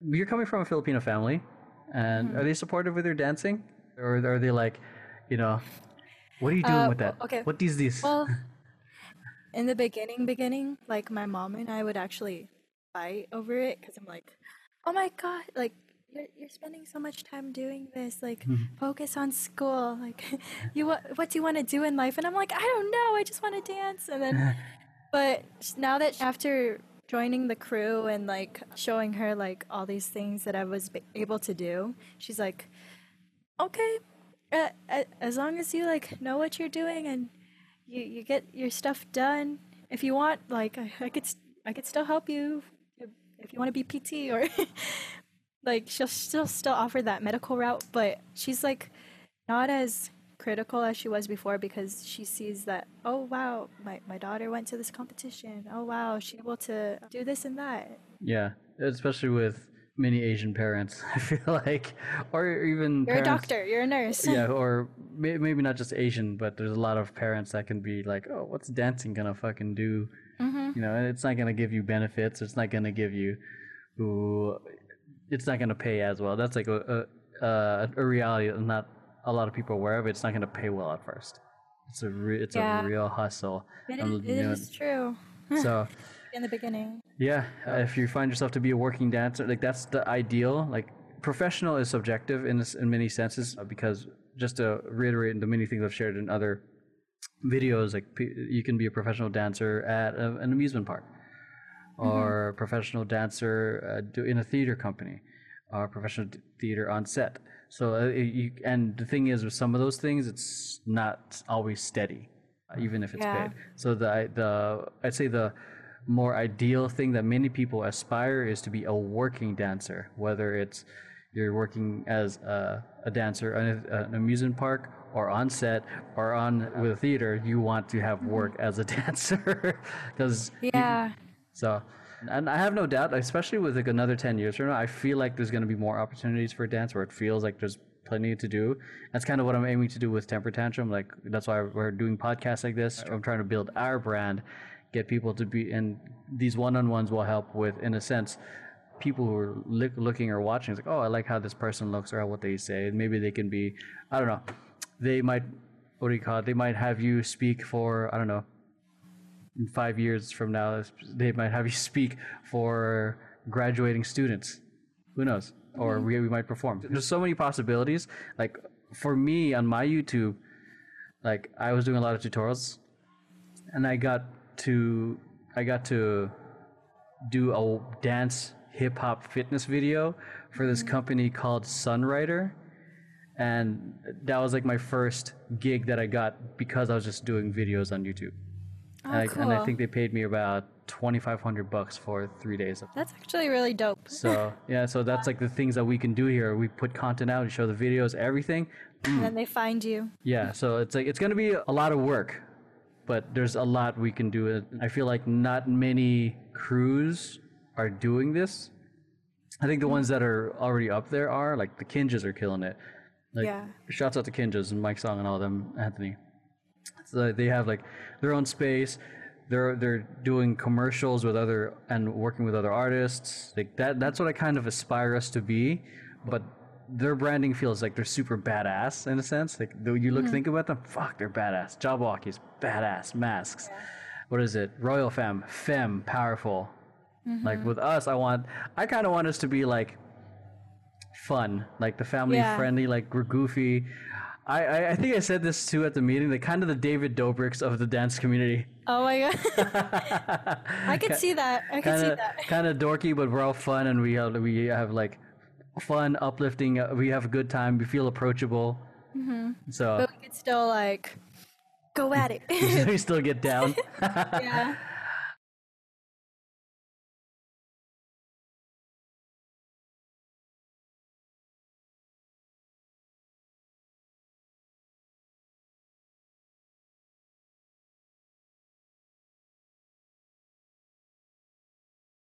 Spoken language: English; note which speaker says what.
Speaker 1: you're coming from a Filipino family, and
Speaker 2: Mm-hmm.
Speaker 1: are they supportive with your dancing, or are they like, you know, what are you doing
Speaker 2: Uh,
Speaker 1: with that?
Speaker 2: okay.
Speaker 1: What is this?
Speaker 2: Well, in the beginning, beginning, like my mom and I would actually fight over it because I'm like, oh my god, like you're you're spending so much time doing this. Like, focus on school. Like, you what what do you want to do in life? And I'm like, I don't know. I just want to dance. And then, but now that after joining the crew and like showing her like all these things that I was able to do, she's like, okay, uh, as long as you like know what you're doing and you you get your stuff done. If you want, like I, I could I could still help you if- if you want to be PT or like she'll still still offer that medical route, but she's like not as critical as she was before because she sees that oh wow my, my daughter went to this competition oh wow she's able to do this and that
Speaker 1: yeah, especially with many Asian parents, I feel like, or even
Speaker 2: you're a doctor you're a nurse
Speaker 1: yeah, or may- maybe not just Asian, but there's a lot of parents that can be like, oh, what's dancing gonna fucking do?
Speaker 2: mm-hmm.
Speaker 1: You know, it's not gonna give you benefits. It's not gonna give you, who, it's not gonna pay as well. That's like a a, a, a reality that not a lot of people are aware of. It, it's not gonna pay well at first. It's a re- it's
Speaker 2: Yeah.
Speaker 1: a real hustle.
Speaker 2: it, is, it
Speaker 1: you know,
Speaker 2: is true
Speaker 1: so.
Speaker 2: in the beginning
Speaker 1: Yeah, if you find yourself to be a working dancer, like that's the ideal. Like professional is subjective in this, in many senses uh, because just to reiterate the many things I've shared in other videos, like p- you can be a professional dancer at a, an amusement park, or a professional dancer uh, do, in a theater company, or professional theater on set. So uh, you and the thing is with some of those things, it's not always steady, uh, even if it's
Speaker 2: Yeah.
Speaker 1: paid. So the the I'd say the more ideal thing that many people aspire is to be a working dancer, whether it's you're working as a, a dancer in an amusement park or on set or on with a theater. You want to have work as a dancer because
Speaker 2: yeah
Speaker 1: so, and I have no doubt, especially with like another 10 years from now, I feel like there's going to be more opportunities for dance where it feels like there's plenty to do. That's kind of what I'm aiming to do with Temper Tantrum. Like, that's why we're doing podcasts like this. I'm trying to build our brand, get people to be, and these one on ones will help with, in a sense, people who are look, looking or watching. It's like, oh, I like how this person looks or what they say. And Maybe they can be, I don't know, they might, what do you call it? They might have you speak for, I don't know, in five years from now, they might have you speak for graduating students. Who knows? Or mm-hmm. we, we might perform. There's so many possibilities. Like for me on my YouTube, like I was doing a lot of tutorials, and I got to I got to do a dance hip hop fitness video for this mm-hmm. company called Sunwriter. And that was like my first gig that I got because I was just doing videos on YouTube.
Speaker 2: Oh,
Speaker 1: and, I, and I think they paid me about 2500 bucks for three days of
Speaker 2: that's actually really dope.
Speaker 1: So yeah so that's like the things that we can do here. We put content out we show the videos everything. Mm.
Speaker 2: And then they find you.
Speaker 1: Yeah so it's like it's going to be a lot of work but there's a lot we can do. I feel like not many crews are doing this. I think the mm-hmm. ones that are already up there are like the Kinjaz are killing it. Like
Speaker 2: Yeah.
Speaker 1: shouts out to Kinjaz and mike song and all of them anthony so they have like their own space. They're they're doing commercials with other and working with other artists. Like that that's what i kind of aspire us to be. But their branding feels like they're super badass in a sense. Like though you look mm-hmm. think about them fuck they're badass. Jabbawockeez badass. Masks. What is it? Royal femme femme powerful. Mm-hmm. Like with us i want i kind of want us to be like fun. Like the family
Speaker 2: Yeah.
Speaker 1: friendly like we're goofy I, I, I think I said this too at the meeting. The kind of the David Dobrik's of the dance community.
Speaker 2: oh my god i could see that i could
Speaker 1: kind
Speaker 2: see that
Speaker 1: kind of dorky, but we're all fun and we have we have like fun, uplifting. Uh, we have a good time. We feel approachable. Mm-hmm. So
Speaker 2: but we could still like go at it
Speaker 1: we still get down.
Speaker 2: yeah